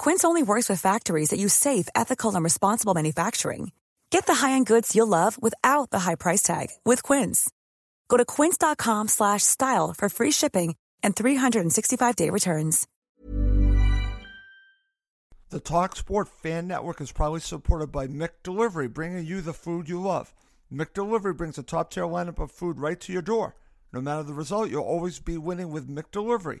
Quince only works with factories that use safe, ethical, and responsible manufacturing. Get the high-end goods you'll love without the high price tag with Quince. Go to quince.com/style for free shipping and 365-day returns. The Talk Sport Fan Network is proudly supported by McDelivery, bringing you the food you love. McDelivery brings a top-tier lineup of food right to your door. No matter the result, you'll always be winning with McDelivery.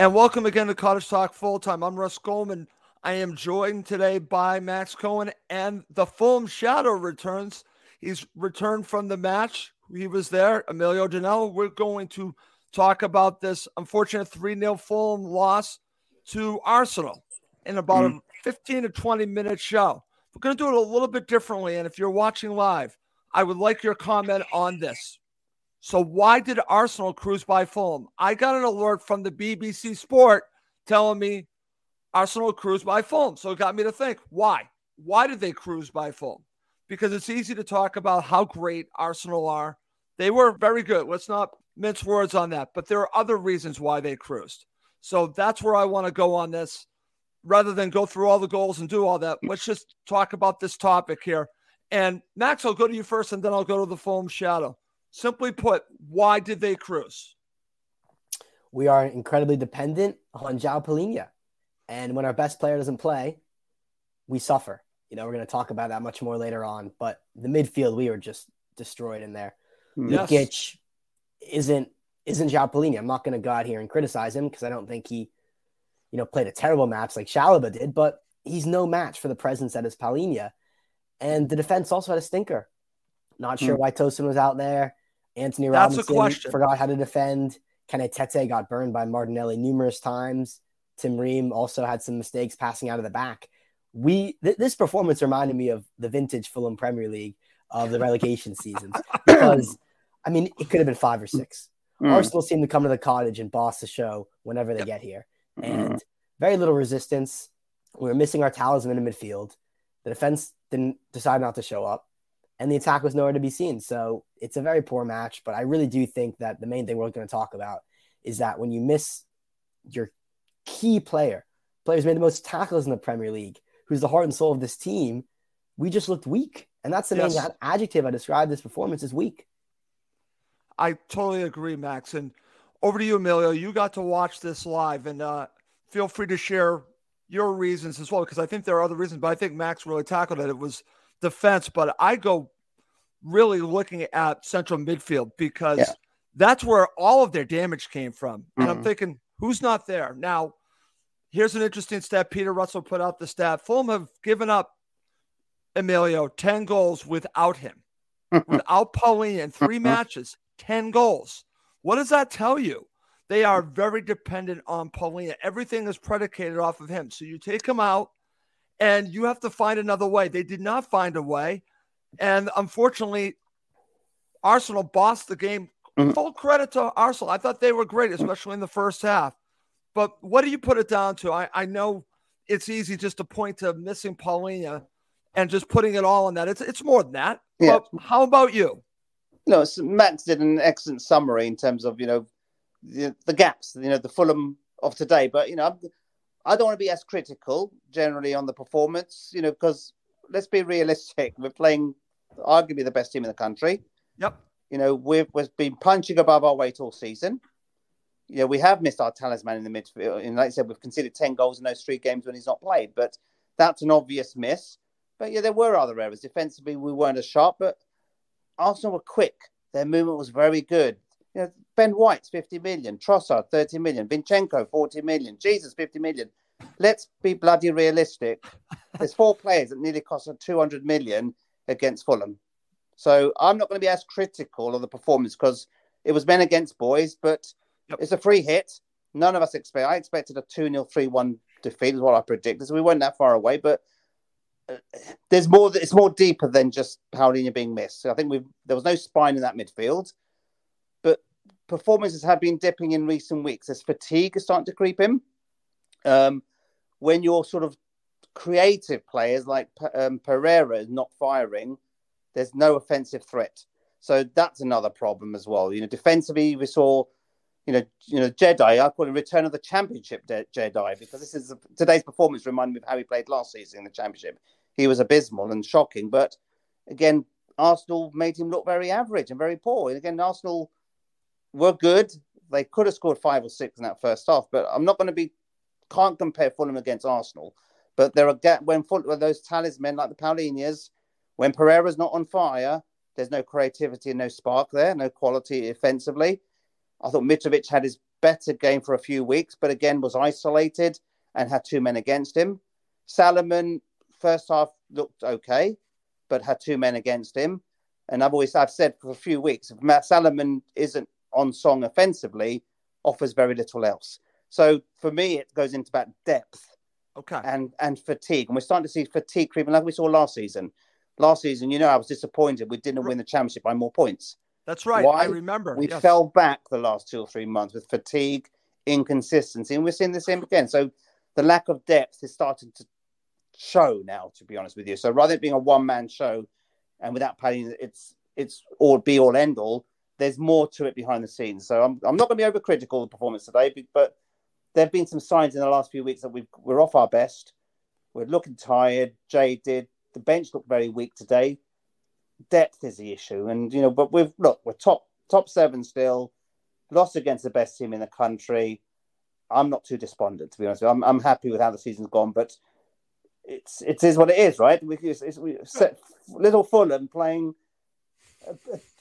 And welcome again to Cottage Talk Full Time. I'm Russ Goldman. I am joined today by Max Cohen and the Fulham Shadow returns. He's returned from the match. He was there, Emilio Janela. We're going to talk about this unfortunate 3 0 Fulham loss to Arsenal in about mm. a 15 to 20 minute show. We're going to do it a little bit differently. And if you're watching live, I would like your comment on this. So why did Arsenal cruise by Fulham? I got an alert from the BBC Sport telling me Arsenal cruised by Fulham. So it got me to think, why? Why did they cruise by Fulham? Because it's easy to talk about how great Arsenal are. They were very good. Let's not mince words on that. But there are other reasons why they cruised. So that's where I want to go on this. Rather than go through all the goals and do all that, let's just talk about this topic here. And Max, I'll go to you first, and then I'll go to the Fulham Shadow. Simply put, why did they cruise? We are incredibly dependent on João Palhinha. And when our best player doesn't play, we suffer. You know, we're going to talk about that much more later on. But the midfield, we were just destroyed in there. Yes. Lukic isn't isn't João Palhinha. I'm not going to go out here and criticize him because I don't think he, you know, played a terrible match like Chalobah did. But he's no match for the presence that is Palhinha. And the defense also had a stinker. Not sure hmm. why Tosin was out there. Antonee That's Robinson forgot how to defend. Kenny Tete got burned by Martinelli numerous times. Tim Ream also had some mistakes passing out of the back. We th- this performance reminded me of the vintage Fulham Premier League of the relegation seasons because I mean it could have been five or six. Mm. Arsenal seem to come to the cottage and boss the show whenever they yep. get here, and mm. very little resistance. We were missing our talisman in midfield. The defense didn't decide not to show up and the attack was nowhere to be seen. So it's a very poor match. But I really do think that the main thing we're going to talk about is that when you miss your key player, players made the most tackles in the Premier League, who's the heart and soul of this team, we just looked weak. And that's the yes. main adjective I describe this performance as weak. I totally agree, Max. And over to you, Emilio. You got to watch this live, and uh, feel free to share your reasons as well, because I think there are other reasons, but I think Max really tackled it. It was – defense, but I go really looking at central midfield because yeah. that's where all of their damage came from. And mm-hmm. I'm thinking, who's not there? Now, here's an interesting stat. Peter Russell put out the stat. Fulham have given up Emilio 10 goals without him, without Palhinha in three matches, 10 goals. What does that tell you? They are very dependent on Palhinha. Everything is predicated off of him. So you take him out, and you have to find another way. They did not find a way. And unfortunately, Arsenal bossed the game. Mm-hmm. Full credit to Arsenal. I thought they were great, especially in the first half. But what do you put it down to? I, I know it's easy just to point to missing Palhinha and just putting it all on that. It's it's more than that. Yeah. But how about you? No, Max did an excellent summary in terms of you know the, the gaps, you know the Fulham of today. But you know I don't want to be as critical generally on the performance, you know, because let's be realistic. We're playing arguably the best team in the country. Yep. You know, we've, we've been punching above our weight all season. You know, we have missed our talisman in the midfield. And like I said, we've conceded 10 goals in those three games when he's not played. But that's an obvious miss. But yeah, there were other errors. Defensively, we weren't as sharp, but Arsenal were quick. Their movement was very good. You know, Ben White's 50 million, Trossard 30 million, Zinchenko 40 million, Jesus 50 million. Let's be bloody realistic. There's four players that nearly cost 200 million against Fulham. So I'm not going to be as critical of the performance because it was men against boys, but yep. it's a free hit. None of us expect. I expected a 2 0 3 1 defeat, is what I predicted. So we weren't that far away, but uh, there's more. It's more deeper than just Paulinho being missed. So I think we there was no spine in that midfield, performances have been dipping in recent weeks as fatigue is starting to creep in. Um, when you're sort of creative players like um, Pereira is not firing, there's no offensive threat. So that's another problem as well. You know, defensively, we saw, you know, you know, Jedi. I call it return of the championship de- Jedi because this is today's performance reminded me of how he played last season in the championship. He was abysmal and shocking, but again, Arsenal made him look very average and very poor. And again, Arsenal were good. They could have scored five or six in that first half, but I'm not going to be can't compare Fulham against Arsenal. But there are gap when, when those talismen like the Paulinhas, when Pereira's not on fire, there's no creativity and no spark there, no quality offensively. I thought Mitrovic had his better game for a few weeks, but again was isolated and had two men against him. Solomon, first half looked okay, but had two men against him. And I've always I've said for a few weeks, if Matt Solomon isn't on song offensively, offers very little else. So for me, it goes into about depth, okay, and and fatigue, and we're starting to see fatigue creeping, like we saw last season. Last season, you know, I was disappointed we didn't win the championship by more points. That's right. Why? I remember. We yes. fell back the last two or three months with fatigue, inconsistency, and we're seeing the same again. So the lack of depth is starting to show now, to be honest with you. So rather than being a one man show and without paying, it's it's all be all end all. There's more to it behind the scenes. So I'm I'm not going to be overcritical of the performance today, but there have been some signs in the last few weeks that we we're off our best. We're looking tired, jaded. The bench looked very weak today. Depth is the issue, and you know, but we've look, we're top top seven still. Lost against the best team in the country. I'm not too despondent to be honest. I'm I'm happy with how the season's gone, but it's it is what it is, right? We, it's, it's, we set little Fulham playing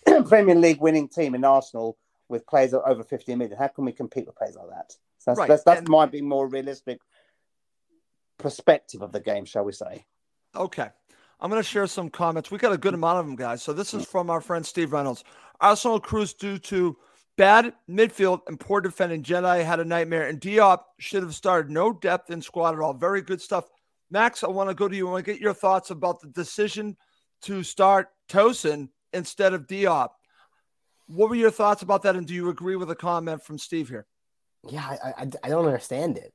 a, Premier League winning team in Arsenal with players over 50 million. How can we compete with players like that? That's right. that's, that and, might be more realistic perspective of the game, shall we say? Okay. I'm going to share some comments. We got a good mm. amount of them, guys. So this is mm. from our friend Steve Reynolds. Arsenal cruise due to bad midfield and poor defending. Jedi had a nightmare, and Diop should have started. No depth in squad at all. Very good stuff. Max, I want to go to you. I want to get your thoughts about the decision to start Tosin instead of Diop. What were your thoughts about that? And do you agree with the comment from Steve here? yeah, I, I, I don't understand it.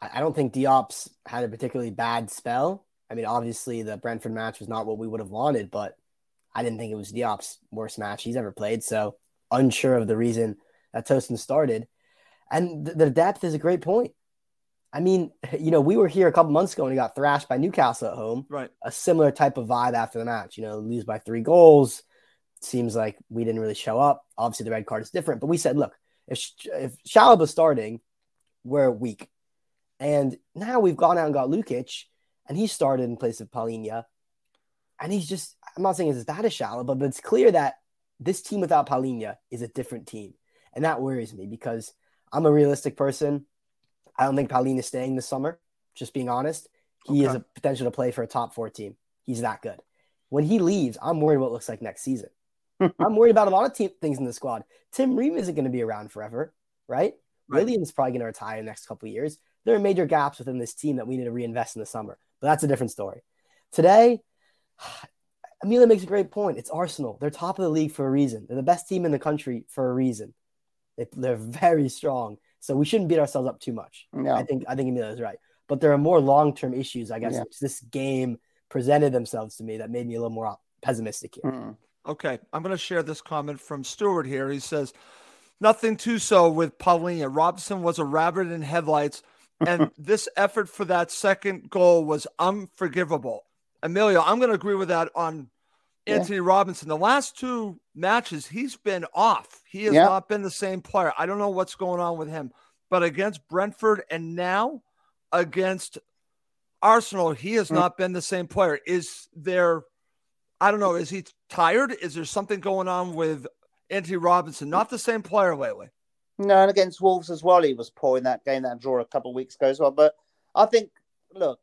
I, I don't think Diop's had a particularly bad spell. I mean, obviously the Brentford match was not what we would have wanted, but I didn't think it was Diop's worst match he's ever played. So unsure of the reason that Tosin started. And th- the depth is a great point. I mean, you know, we were here a couple months ago and he got thrashed by Newcastle at home. Right. A similar type of vibe after the match. You know, lose by three goals. Seems like we didn't really show up. Obviously, the red card is different, but we said, look, if if Chalobah's starting, we're weak. And now we've gone out and got Lukic, and he started in place of Palhinha. And he's just, I'm not saying it's that a Chalobah, but it's clear that this team without Palhinha is a different team. And that worries me because I'm a realistic person. I don't think Palhinha is staying this summer, just being honest. He okay. has a potential to play for a top four team. He's that good. When he leaves, I'm worried what it looks like next season. I'm worried about a lot of team, things in the squad. Tim Ream isn't going to be around forever, right? right. Williams probably going to retire in the next couple of years. There are major gaps within this team that we need to reinvest in the summer, but that's a different story. Today, Emilio makes a great point. It's Arsenal. They're top of the league for a reason. They're the best team in the country for a reason. They, are very strong, so we shouldn't beat ourselves up too much. No. I think I think Emilio is right, but there are more long term issues. I guess yeah. this game presented themselves to me that made me a little more pessimistic here. Mm. Okay, I'm going to share this comment from Stewart here. He says, Nothing too so with Paulinho. Robson was a rabbit in headlights, and this effort for that second goal was unforgivable. Emilio, I'm going to agree with that on Antonee yeah. Robinson. The last two matches, he's been off. He has yeah. not been the same player. I don't know what's going on with him. But against Brentford and now against Arsenal, he has mm. not been the same player. Is there, I don't know, is he tired? Is there something going on with Antonee Robinson? Not the same player lately. No, and against Wolves as well, he was poor in that game, that draw a couple of weeks ago as well. But I think, look,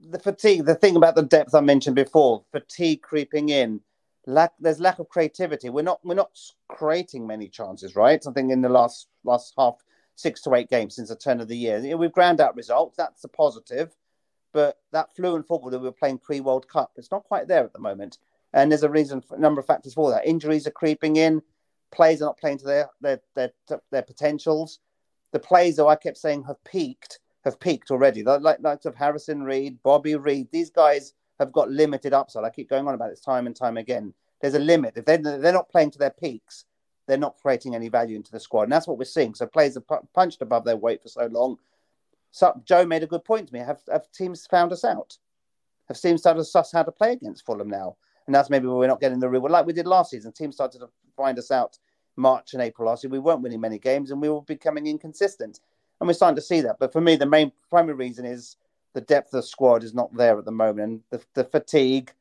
the fatigue, the thing about the depth I mentioned before, fatigue creeping in, lack there's lack of creativity. We're not we're not creating many chances, right? I think in the last last half six to eight games since the turn of the year, we've ground out results. That's a positive, but that fluent football that we were playing pre World Cup, it's not quite there at the moment. And there's a reason, for, a number of factors for that. Injuries are creeping in. Players are not playing to their their their, their potentials. The players, though, I kept saying have peaked have peaked already. The like, likes of Harrison Reed, Bobby Reid, these guys have got limited upside. I keep going on about this time and time again. There's a limit. If they're, they're not playing to their peaks, they're not creating any value into the squad. And that's what we're seeing. So players have punched above their weight for so long. So Joe made a good point to me. Have, have teams found us out? Have teams started to suss how to play against Fulham now? And that's maybe where we're not getting the reward like we did last season. Teams started to find us out March and April last year. We weren't winning many games and we were becoming inconsistent and we're starting to see that. But for me, the main primary reason is the depth of the squad is not there at the moment, and the, the fatigue,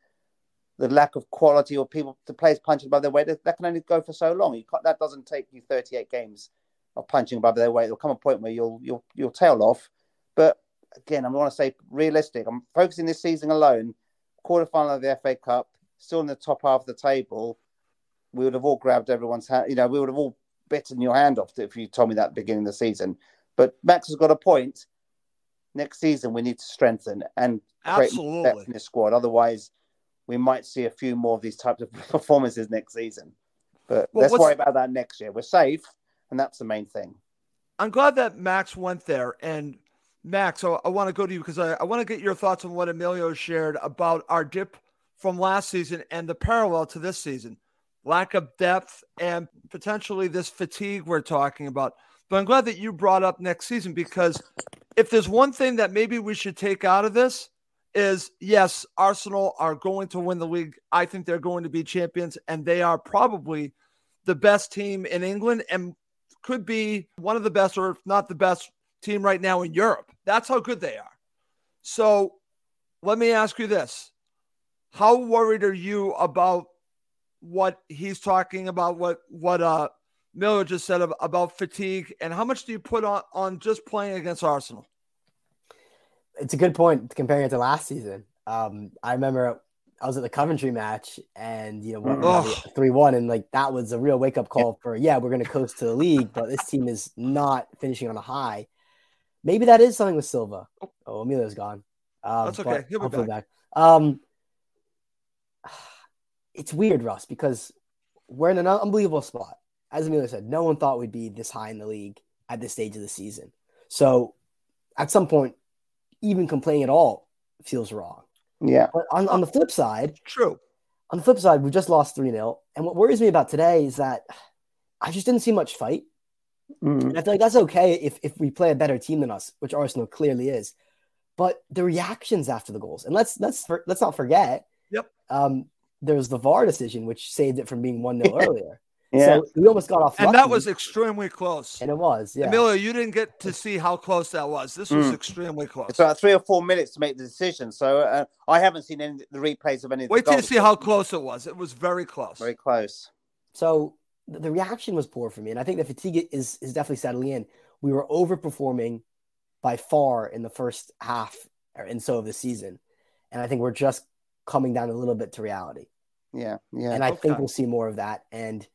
the lack of quality, or people the players punching above their weight. That, that can only go for so long. that doesn't take you 38 games of punching above their weight. There'll come a point where you'll you'll you'll tail off. But again, I want to say realistic. I'm focusing this season alone. Quarterfinal of the FA Cup, still in the top half of the table. We would have all grabbed everyone's hand. You know, we would have all bitten your hand off if you told me that beginning of the season. But Max has got a point. Next season, we need to strengthen and create depth in the squad. Otherwise, we might see a few more of these types of performances next season. But well, let's worry about that next year. We're safe, and that's the main thing. I'm glad that Max went there. And Max, I, I want to go to you because I, I want to get your thoughts on what Emilio shared about our dip from last season and the parallel to this season. Lack of depth and potentially this fatigue we're talking about. But I'm glad that you brought up next season because if there's one thing that maybe we should take out of this is yes, Arsenal are going to win the league. I think they're going to be champions, and they are probably the best team in England and could be one of the best, or if not the best team right now in Europe. That's how good they are. So let me ask you this. How worried are you about what he's talking about, what what uh Miller just said about fatigue, and how much do you put on on just playing against Arsenal? It's a good point comparing it to last season. Um, I remember I was at the Coventry match, and you know, three one, and like that was a real wake up call for yeah, we're going to coast to the league, but this team is not finishing on a high. Maybe that is something with Silva. Oh, Emilio's gone. Um, That's okay. He'll be back. back. Um, it's weird, Russ, because we're in an unbelievable spot as Emilio said, no one thought we'd be this high in the league at this stage of the season. So at some point, even complaining at all feels wrong. Yeah. But on, on the flip side, true. On the flip side, we just lost 3 0. And what worries me about today is that I just didn't see much fight. Mm. And I feel like that's okay if, if we play a better team than us, which Arsenal clearly is. But the reactions after the goals, and let's let's let's not forget. Yep. Um, there was the VAR decision, which saved it from being one 0 earlier. Yeah. So we almost got off. And that was extremely close. And it was, yeah. Emilio, you didn't get to see how close that was. This was mm. extremely close. It's about three or four minutes to make the decision. So uh, I haven't seen any the replays of any. Of Wait till you see how close it was. It was very close. Very close. So the reaction was poor for me, and I think the fatigue is is definitely settling in. We were overperforming by far in the first half and so of the season, and I think we're just coming down a little bit to reality. Yeah, yeah. And I okay. think we'll see more of that. And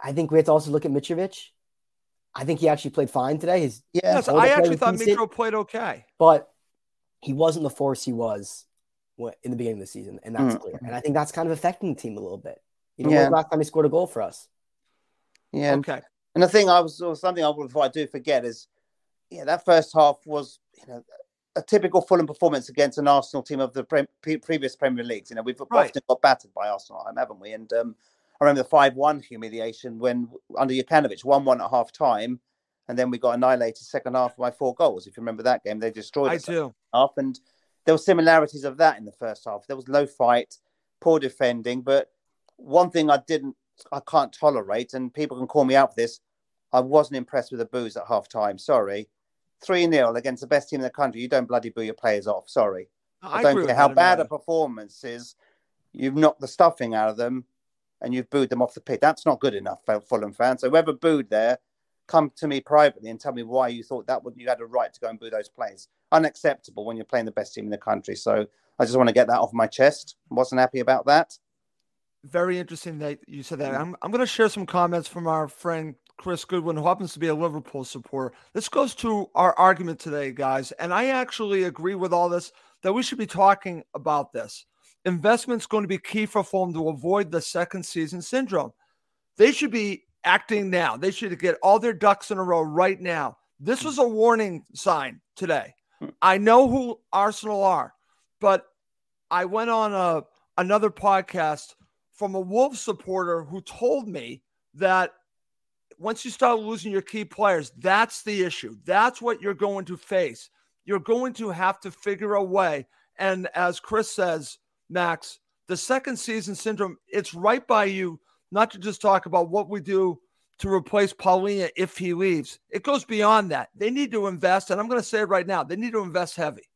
I think we have to also look at Mitrovic. I think he actually played fine today. His yes, I actually thought Mitro played okay, but he wasn't the force he was in the beginning of the season, and that's mm. clear. And I think that's kind of affecting the team a little bit. You know, yeah. last time he scored a goal for us. Yeah. Okay. And the thing I was or something I would I do forget is, yeah, that first half was you know a typical Fulham performance against an Arsenal team of the pre- previous Premier Leagues. You know, we've right. often got battered by Arsenal, haven't we? And um, I remember the five-one humiliation when under Jokanovic, one-one at half time, and then we got annihilated second half by four goals. If you remember that game, they destroyed I us do. half, and there were similarities of that in the first half. There was low fight. poor defending. But one thing I didn't, I can't tolerate, and people can call me out for this. I wasn't impressed with the boos at half time. Sorry. 3 0 against the best team in the country. You don't bloody boo your players off. Sorry. I, I don't care how bad a performance is. You've knocked the stuffing out of them and you've booed them off the pitch. That's not good enough, Fulham fans. So whoever booed there, come to me privately and tell me why you thought that would you had a right to go and boo those players. Unacceptable when you're playing the best team in the country. So I just want to get that off my chest. Wasn't happy about that. Very interesting that you said that. Mm. I'm, I'm going to share some comments from our friend Chris Goodwin, who happens to be a Liverpool supporter. This goes to our argument today, guys. And I actually agree with all this that we should be talking about this. Investment's going to be key for Fulham to avoid the second season syndrome. They should be acting now. They should get all their ducks in a row right now. This was a warning sign today. I know who Arsenal are, but I went on a another podcast from a Wolves supporter who told me that once you start losing your key players, that's the issue. That's what you're going to face. You're going to have to figure a way. And as Chris says, Max, the second season syndrome, it's right by you not to just talk about what we do to replace Palhinha if he leaves. It goes beyond that. They need to invest, and I'm going to say it right now. They need to invest heavy.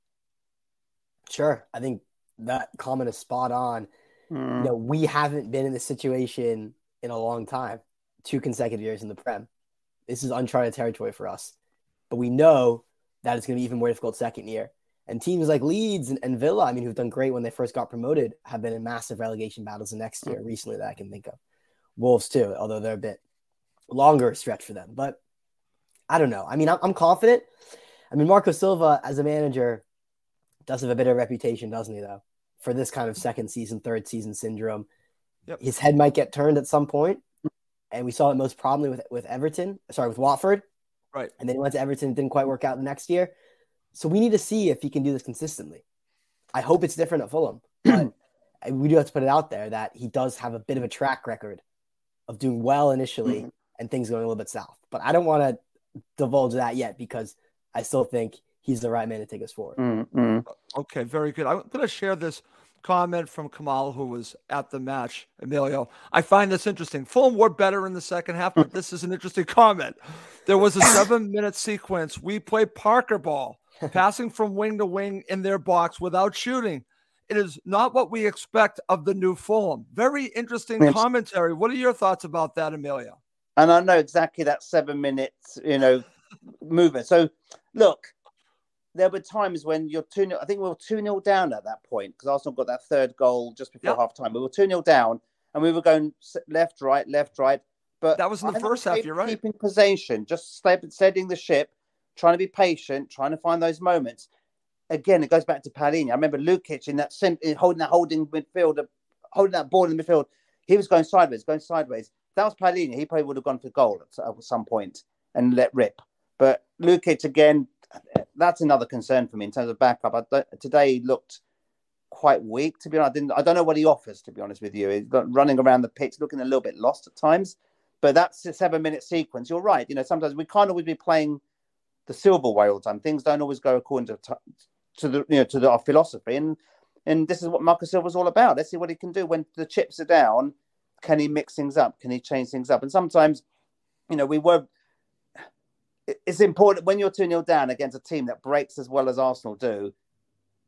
Sure, I think that comment is spot on. Mm. You know, we haven't been in this situation in a long time two consecutive years in the Prem. This is uncharted territory for us. But we know that it's going to be even more difficult second year. And teams like Leeds and, and, Villa, I mean, who've done great when they first got promoted, have been in massive relegation battles the next year recently that I can think of. Wolves, too, although they're a bit longer stretch for them. But I don't know. I mean, I'm, I'm confident. I mean, Marco Silva as a manager does have a bit of reputation, doesn't he, though, for this kind of second season, third season syndrome. Yep. His head might get turned at some point and we saw it most prominently with with Everton. Sorry, with Watford. Right. And then he went to Everton. Didn't quite work out the next year. So we need to see if he can do this consistently. I hope it's different at Fulham, but we do have to put it out there that he does have a bit of a track record of doing well initially mm-hmm. and things going a little bit south. But I don't want to divulge that yet because I still think he's the right man to take us forward. Mm-hmm. Okay, very good. I'm going to share this comment from Kamal, who was at the match, Emilio. I find this interesting. Fulham were better in the second half, but this is an interesting comment. There was a seven minute sequence. We played Parker ball, passing from wing to wing in their box without shooting. It is not what we expect of the new Fulham. Very interesting commentary. What are your thoughts about that, Emilio? And I know exactly that seven minutes, you know, movement. So, look, there were times when you're 2 0. I think we were 2 0 down at that point because Arsenal got that third goal just before yep. half time. We were 2 0 down and we were going left, right, left, right. But that was in the first half, you're right. Keeping possession, just steadying the ship, trying to be patient, trying to find those moments. Again, it goes back to Palhinha. I remember Lukic in that sim- holding that holding midfield, holding that ball in the midfield. He was going sideways, going sideways. That was Palhinha. He probably would have gone for goal at, at some point and let rip. But Lukic again that's another concern for me in terms of backup. I, today looked quite weak, to be honest. I, didn't, I don't know what he offers, to be honest with you. He's running around the pitch, looking a little bit lost at times. But that's a seven minute sequence. You're right. You know, sometimes we can't always be playing the silver way all the time. Things don't always go according to, to the you know to the, our philosophy. And and this is what Marcus Silva's all about. Let's see what he can do when the chips are down. Can he mix things up? Can he change things up? And sometimes, you know, we were it's important when you're 2 0 down against a team that breaks as well as Arsenal do.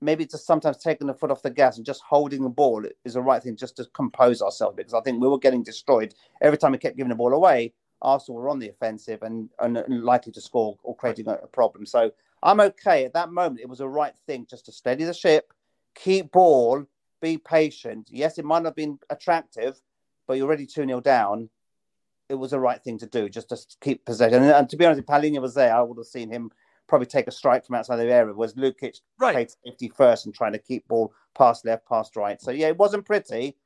Maybe just sometimes taking the foot off the gas and just holding the ball is the right thing just to compose ourselves because I think we were getting destroyed every time we kept giving the ball away. Arsenal were on the offensive and, and likely to score or creating a, a problem. So I'm okay at that moment. It was the right thing just to steady the ship, keep ball, be patient. Yes, it might not have been attractive, but you're already 2 0 down it was the right thing to do, just to keep possession. And, and to be honest, if Palhinha was there, I would have seen him probably take a strike from outside the area. Was Lukic right. played safety first and trying to keep ball past left, past right. So yeah, it wasn't pretty,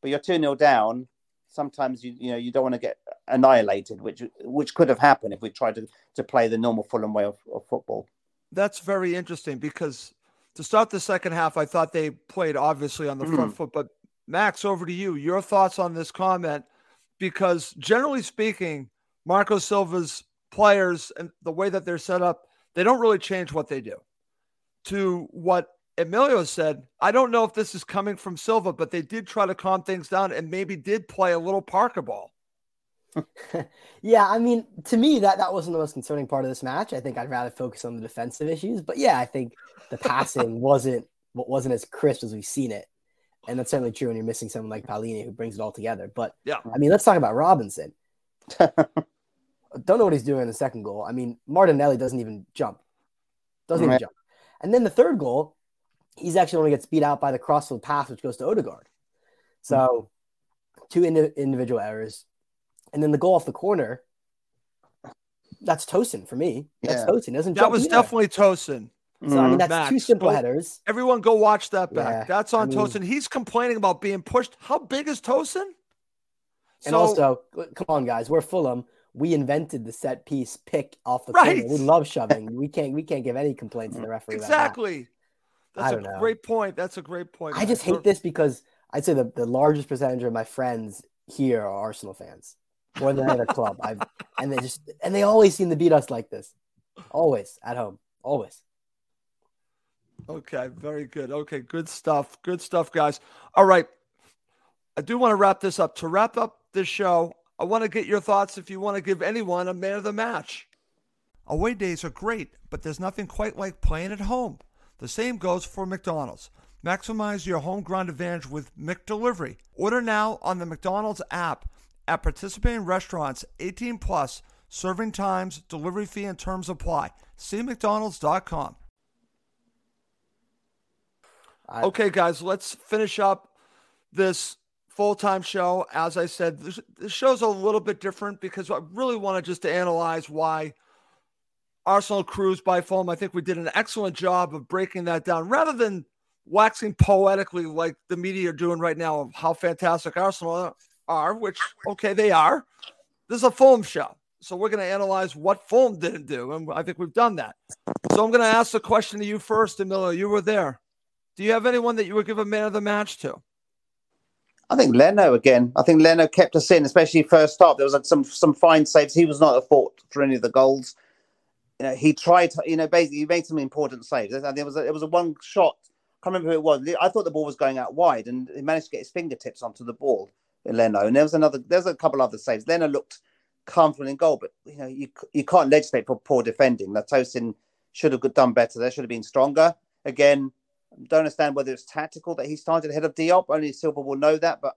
but you're two 0 down. Sometimes you you know you don't want to get annihilated, which which could have happened if we tried to to play the normal Fulham way of, of football. That's very interesting because to start the second half, I thought they played obviously on the front mm. foot. But Max, over to you. Your thoughts on this comment because generally speaking, Marco Silva's players and the way that they're set up, they don't really change what they do to what Emilio said, I don't know if this is coming from Silva, but they did try to calm things down and maybe did play a little Parker ball. yeah, I mean, to me, that that wasn't the most concerning part of this match. I think I'd rather focus on the defensive issues. But yeah, I think the passing wasn't what wasn't as crisp as we've seen it, and that's certainly true when you're missing someone like Palhinha who brings it all together. But yeah, I mean, let's talk about Robinson. Don't know what he's doing in the second goal. I mean, Martinelli doesn't even jump, doesn't even jump. And then the third goal, he's actually only gets beat out by the crossfield pass, which goes to Odegaard. Hmm. So, two indi- individual errors and then the goal off the corner, that's Tosin for me. That's yeah. Tosin. Doesn't that was either. definitely Tosin. So. I mean, that's Max, two simple go, headers. Everyone, go watch that back. Yeah, that's on I mean, Tosin. He's complaining about being pushed. How big is Tosin? And so, also, come on, guys, we're Fulham. We invented the set piece pick off the right. corner. We love shoving. we can't. We can't give any complaints to the referee. Exactly. That. That's a know. great point. That's a great point. I just hate this because I'd say the, the largest percentage of my friends here are Arsenal fans more than any other club. I've and they just and they always seem to beat us like this. Always at home. Always. Okay, very good. Okay, good stuff. Good stuff, guys. All right. I do want to wrap this up. To wrap up this show, I want to get your thoughts if you want to give anyone a man of the match. Away days are great, but there's nothing quite like playing at home. The same goes for McDonald's. Maximize your home ground advantage with McDelivery. Order now on the McDonald's app at participating restaurants. 18 plus. Serving times delivery fee and terms apply. See mcdonalds.com I... okay guys let's finish up this full-time show. As i said this, this show's a little bit different because i really wanted just to analyze why arsenal cruised by Fulham. i think we did an excellent job of breaking that down rather than waxing poetically like the media are doing right now of how fantastic arsenal are are, which, okay, they are. This is a Fulham show. So we're going to analyze what Fulham didn't do. And I think we've done that. So I'm going to ask the question to you first, Emilio. You were there. Do you have anyone that you would give a man of the match to? I think Leno again. I think Leno kept us in, especially first half. There was like some some fine saves. He was not at fault for any of the goals. You know, he tried. To, you know, basically, he made some important saves. There was a, there was a one shot. I can't remember who it was. I thought the ball was going out wide, and he managed to get his fingertips onto the ball. Leno. And there was another, there's a couple other saves. Leno looked comfortable in goal, but you know, you you can't legislate for poor defending. Latosin should have done better. There should have been stronger. Again, don't understand whether it's tactical that he started ahead of Diop. Only Silva will know that, but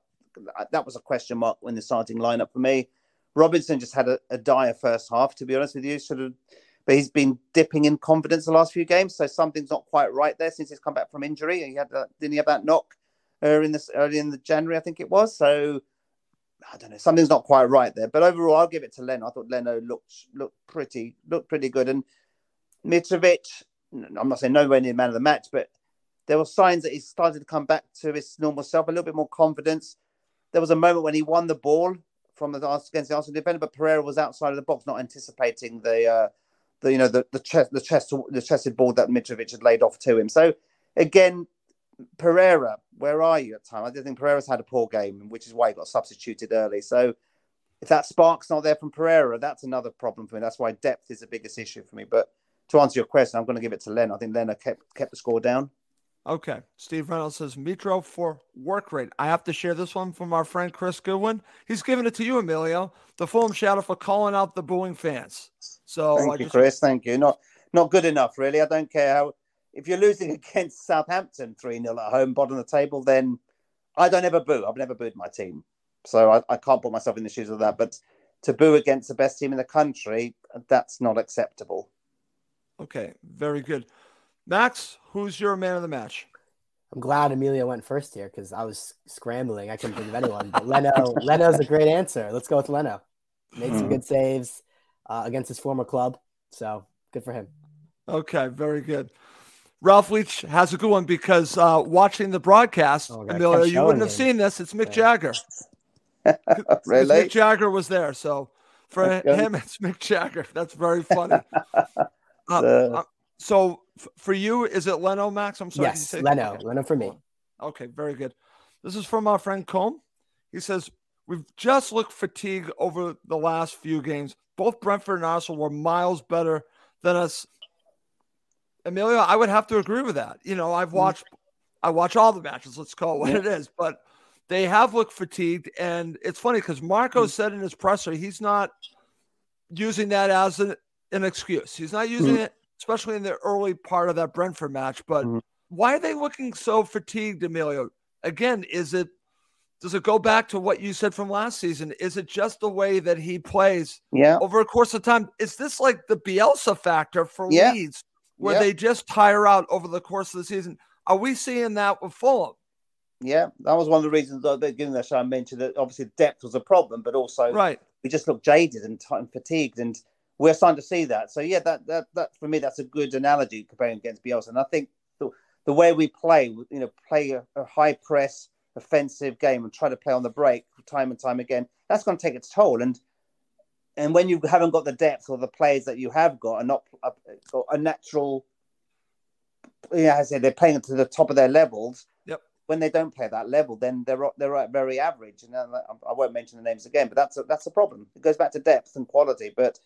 that was a question mark in the starting lineup for me. Robinson just had a, a dire first half, to be honest with you. Should have, but he's been dipping in confidence the last few games, so something's not quite right there since he's come back from injury. He had that, didn't he have that knock uh, in this early in the January, I think it was. So I don't know, something's not quite right there. But overall, I'll give it to Leno. I thought Leno looked looked pretty looked pretty good, and Mitrovic. I'm not saying nowhere near man of the match, but there were signs that he started to come back to his normal self, a little bit more confidence. There was a moment when he won the ball from the against the Arsenal defender, but Pereira was outside of the box, not anticipating the uh, the you know the the chest the chest the chested ball that Mitrovic had laid off to him. So again, Pereira, where are you at time? I do think Pereira's had a poor game, which is why he got substituted early. So if that spark's not there from Pereira, that's another problem for me. That's why depth is the biggest issue for me. But to answer your question, I'm going to give it to Len. I think Len kept kept the score down. Okay. Steve Reynolds says Mitro for work rate. I have to share this one from our friend Chris Goodwin. He's giving it to you, Emilio. The Fulham shadow for calling out the booing fans. So thank I you, just... Chris. Thank you. Not not good enough, really. I don't care how if you're losing against Southampton 3 0 at home, bottom of the table, then I don't ever boo. I've never booed my team. So I, I can't put myself in the shoes of that. But to boo against the best team in the country, that's not acceptable. Okay, very good. Max, who's your man of the match? I'm glad Emilio went first here because I was scrambling. I couldn't think of anyone. But Leno, Leno's a great answer. Let's go with Leno. Made some good saves uh, against his former club. So good for him. Okay, very good. Ralph Leach has a good one because uh, watching the broadcast, oh, Emilio, you wouldn't have seen this. It's Mick yeah. Jagger. really? Mick Jagger was there. So for okay. him, it's Mick Jagger. That's very funny. uh, uh, so f- for you, is it Leno, Max? I'm sorry. Yes, Leno. Okay. Leno for me. Okay, very good. This is from our friend Combe. He says, We've just looked fatigued over the last few games. Both Brentford and Arsenal were miles better than us Emilio, I would have to agree with that. You know, I've watched, I watch all the matches. Let's call it what it is, but they have looked fatigued, and it's funny because Marco said in his presser he's not using that as an, an excuse. He's not using Mhm. it, especially in the early part of that Brentford match. But Mhm. why are they looking so fatigued, Emilio? Again, is it does it go back to what you said from last season? Is it just the way that he plays Yeah. over a course of time? Is this like the Bielsa factor for Yeah. Leeds, where Yeah. they just tire out over the course of the season? Are we seeing that with Fulham? Yeah, that was one of the reasons that beginning of the show I mentioned that obviously depth was a problem, but also Right. we just look jaded and, t- and fatigued, and we're starting to see that. So yeah, that that that for me that's a good analogy comparing against Bielsa. And I think the the way we play, you know, play a, a high press offensive game and try to play on the break time and time again, that's going to take its toll. And and when you haven't got the depth or the players that you have got are not uh, a, got a natural, yeah, I said they're playing to the top of their levels. Yep. When they don't play that level, then they're they're at very average. And then I won't mention the names again, but that's a, that's a problem. It goes back to depth and quality. But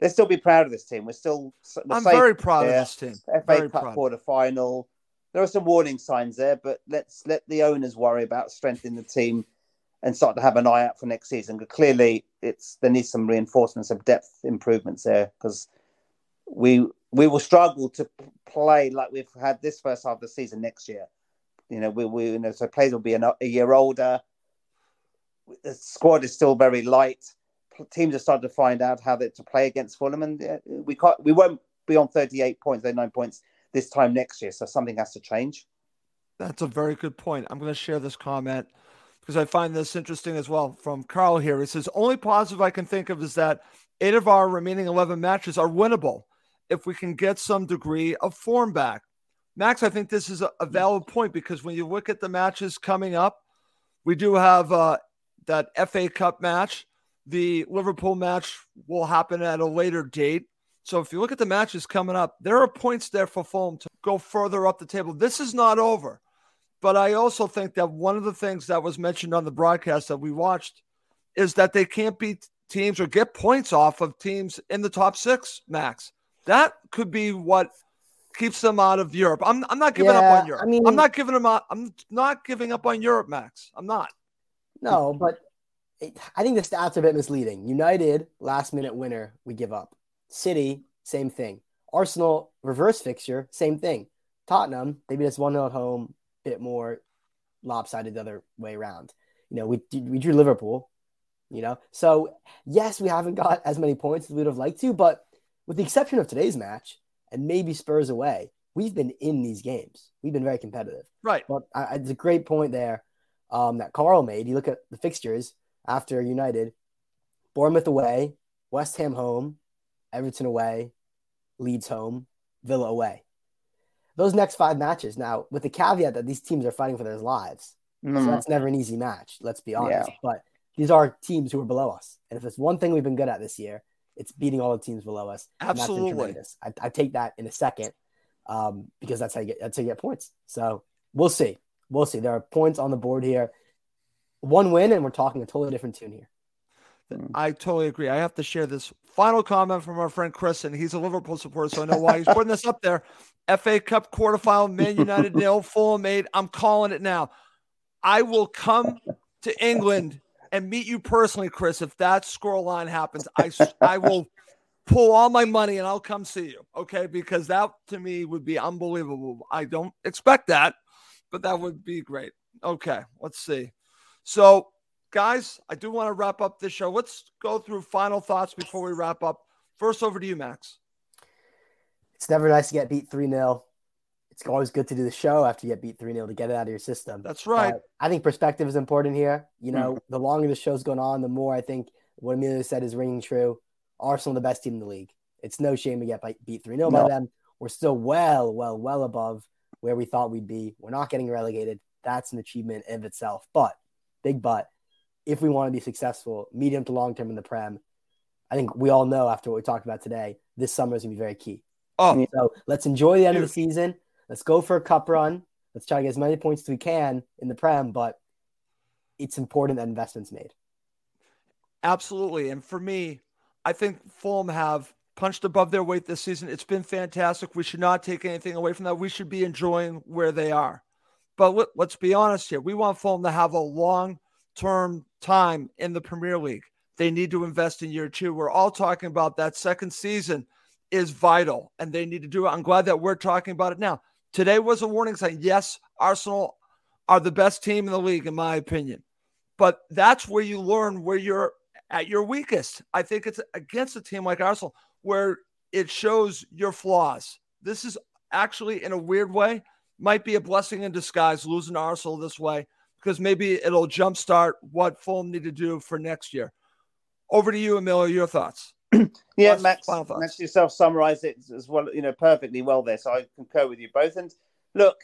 let's still be proud of this team. We're still. We're I'm very proud there. of this team. FA Very Cup proud. quarter final. There are some warning signs there, but let's let the owners worry about strengthening the team and start to have an eye out for next season. 'Cause clearly, it's there needs some reinforcements of depth improvements there because we we will struggle to play like we've had this first half of the season next year. You know, we, we you know so players will be an, a year older. The squad is still very light. Teams are starting to find out how to play against Fulham, and uh, we can't we won't be on thirty eight points, they're nine points this time next year. So something has to change. That's a very good point. I'm going to share this comment because I find this interesting as well from Carl here. He says, Only positive I can think of is that eight of our remaining 11 matches are winnable if we can get some degree of form back. Max, I think this is a valid point because when you look at the matches coming up, we do have uh, that FA Cup match. The Liverpool match will happen at a later date. So if you look at the matches coming up, there are points there for Fulham to go further up the table. This is not over. But I also think that one of the things that was mentioned on the broadcast that we watched is that they can't beat teams or get points off of teams in the top six, Max. That could be what keeps them out of Europe. I'm, I'm not giving up on Europe. I mean- I'm not giving them up. I'm not giving up on Europe, Max. I'm not. No, but it, I think the stats are a bit misleading. United, last minute winner, we give up. City, same thing. Arsenal, reverse fixture, same thing. Tottenham, they beat us 1 0 at home, bit more lopsided the other way around. You know, we, we drew Liverpool, you know. So, yes, we haven't got as many points as we would have liked to, but with the exception of today's match and maybe Spurs away, we've been in these games. We've been very competitive. Right. I, I- it's a great point there um, that Carl made. You look at the fixtures after United, Bournemouth away, West Ham home, Everton away, Leeds home, Villa away. Those next five matches now, with the caveat that these teams are fighting for their lives, so Mm. that's never an easy match. Let's be honest. But these are teams who are below us, and if there's one thing we've been good at this year, it's beating all the teams below us. and that's been Absolutely. I, I take that in a second um, because that's how you get that's how you get points. So we'll see. We'll see. There are points on the board here. One win, and we're talking a totally different tune here. Hmm. I totally agree. I have to share this final comment from our friend Chris, and he's a Liverpool supporter, so I know why he's putting this up there. FA Cup quarterfinal, Man United nil, Fulham eight. I'm calling it now. I will come to England and meet you personally, Chris. If that score line happens, I I will pull all my money and I'll come see you. Okay, because that to me would be unbelievable. I don't expect that, but that would be great. Okay, let's see. So guys, I do want to wrap up this show. Let's go through final thoughts before we wrap up. First, over to you, Max. It's never nice to get beat 3 0. It's always good to do the show after you get beat 3 0 to get it out of your system. That's right. But I think perspective is important here. You know, mm. the longer the show's going on, the more I think what Emilio said is ringing true. Arsenal, the best team in the league. It's no shame to get beat 3 0 by them. We're still well, well, well above where we thought we'd be. We're not getting relegated. That's an achievement in of itself. But, big but, if we want to be successful, medium to long term in the Prem, I think we all know after what we talked about today, this summer is going to be very key. Oh, So let's enjoy the end of the season. Let's go for a cup run. Let's try to get as many points as we can in the Prem, but it's important that investments made. absolutely. And for me, I think Fulham have punched above their weight this season. It's been fantastic. We should not take anything away from that. We should be enjoying where they are. But let, us be honest here. We want Fulham to have a long term time in the Premier League. They need to invest in year two. We're all talking about that second season is vital and they need to do it. I'm glad that we're talking about it now. Today was a warning sign. Yes, Arsenal are the best team in the league, in my opinion. But that's where you learn where you're at your weakest. I think it's against a team like Arsenal where it shows your flaws. This is actually, in a weird way, might be a blessing in disguise losing Arsenal this way because maybe it'll jumpstart what Fulham need to do for next year. Over to you, Emilio. Your thoughts? yeah, Max. Max yourself summarised it as well, you know, perfectly well there. So I concur with you both. And look,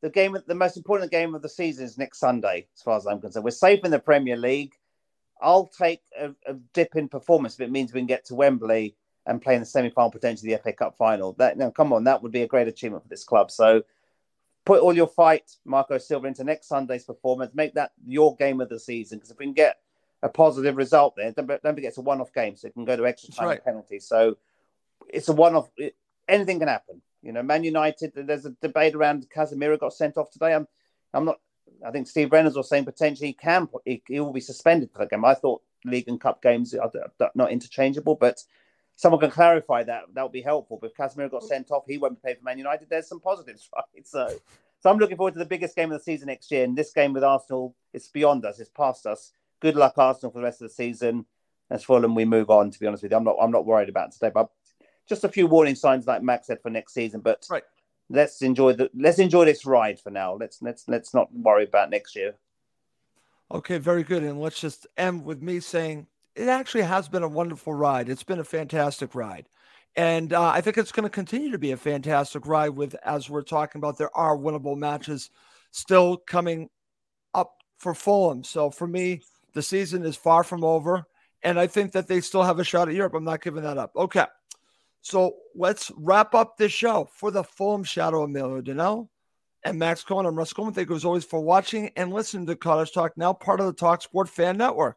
the game, the most important game of the season is next Sunday, as far as I'm concerned. We're safe in the Premier League. I'll take a, a dip in performance if it means we can get to Wembley and play in the semi-final, potentially the FA Cup final. That no, come on, that would be a great achievement for this club. So put all your fight, Marco Silva, into next Sunday's performance. Make that your game of the season. Because if we can get a positive result there, don't, don't forget it's a one-off game, so it can go to extra time right. penalty. So it's a one-off. It, anything can happen. You know, Man United. There's a debate around Casemiro got sent off today. I'm, I'm not. I think Steve Reynolds was saying potentially he can. He, he will be suspended for the game. I thought league and cup games are not interchangeable, but someone can clarify that. That would be helpful. But if Casemiro got sent off, he won't be paid for Man United. There's some positives, right? So, so I'm looking forward to the biggest game of the season next year. And this game with Arsenal, it's beyond us. It's past us. Good luck, Arsenal, for the rest of the season. As Fulham, we move on. To be honest with you, I'm not. I'm not worried about today. But just a few warning signs, like Max said, for next season. But right. let's enjoy the. Let's enjoy this ride for now. Let's let's let's not worry about next year. Okay, very good. And let's just end with me saying it actually has been a wonderful ride. It's been a fantastic ride. And uh, I think it's going to continue to be a fantastic ride with, as we're talking about, there are winnable matches still coming up for Fulham. So for me, the season is far from over. And I think that they still have a shot at Europe. I'm not giving that up. Okay. So let's wrap up this show for the Fulham Shadow Emilio Donnell and Max Cohen. I'm Russ Coleman. Thank you as always for watching and listening to Cottage Talk, now part of the Talk Sport Fan Network.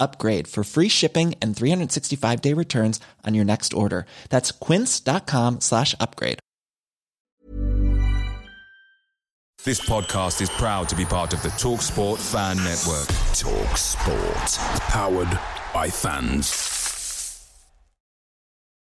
upgrade for free shipping and 365 day returns on your next order. That's quince.com slash upgrade. This podcast is proud to be part of the TalkSport Fan Network. TalkSport. Powered by fans.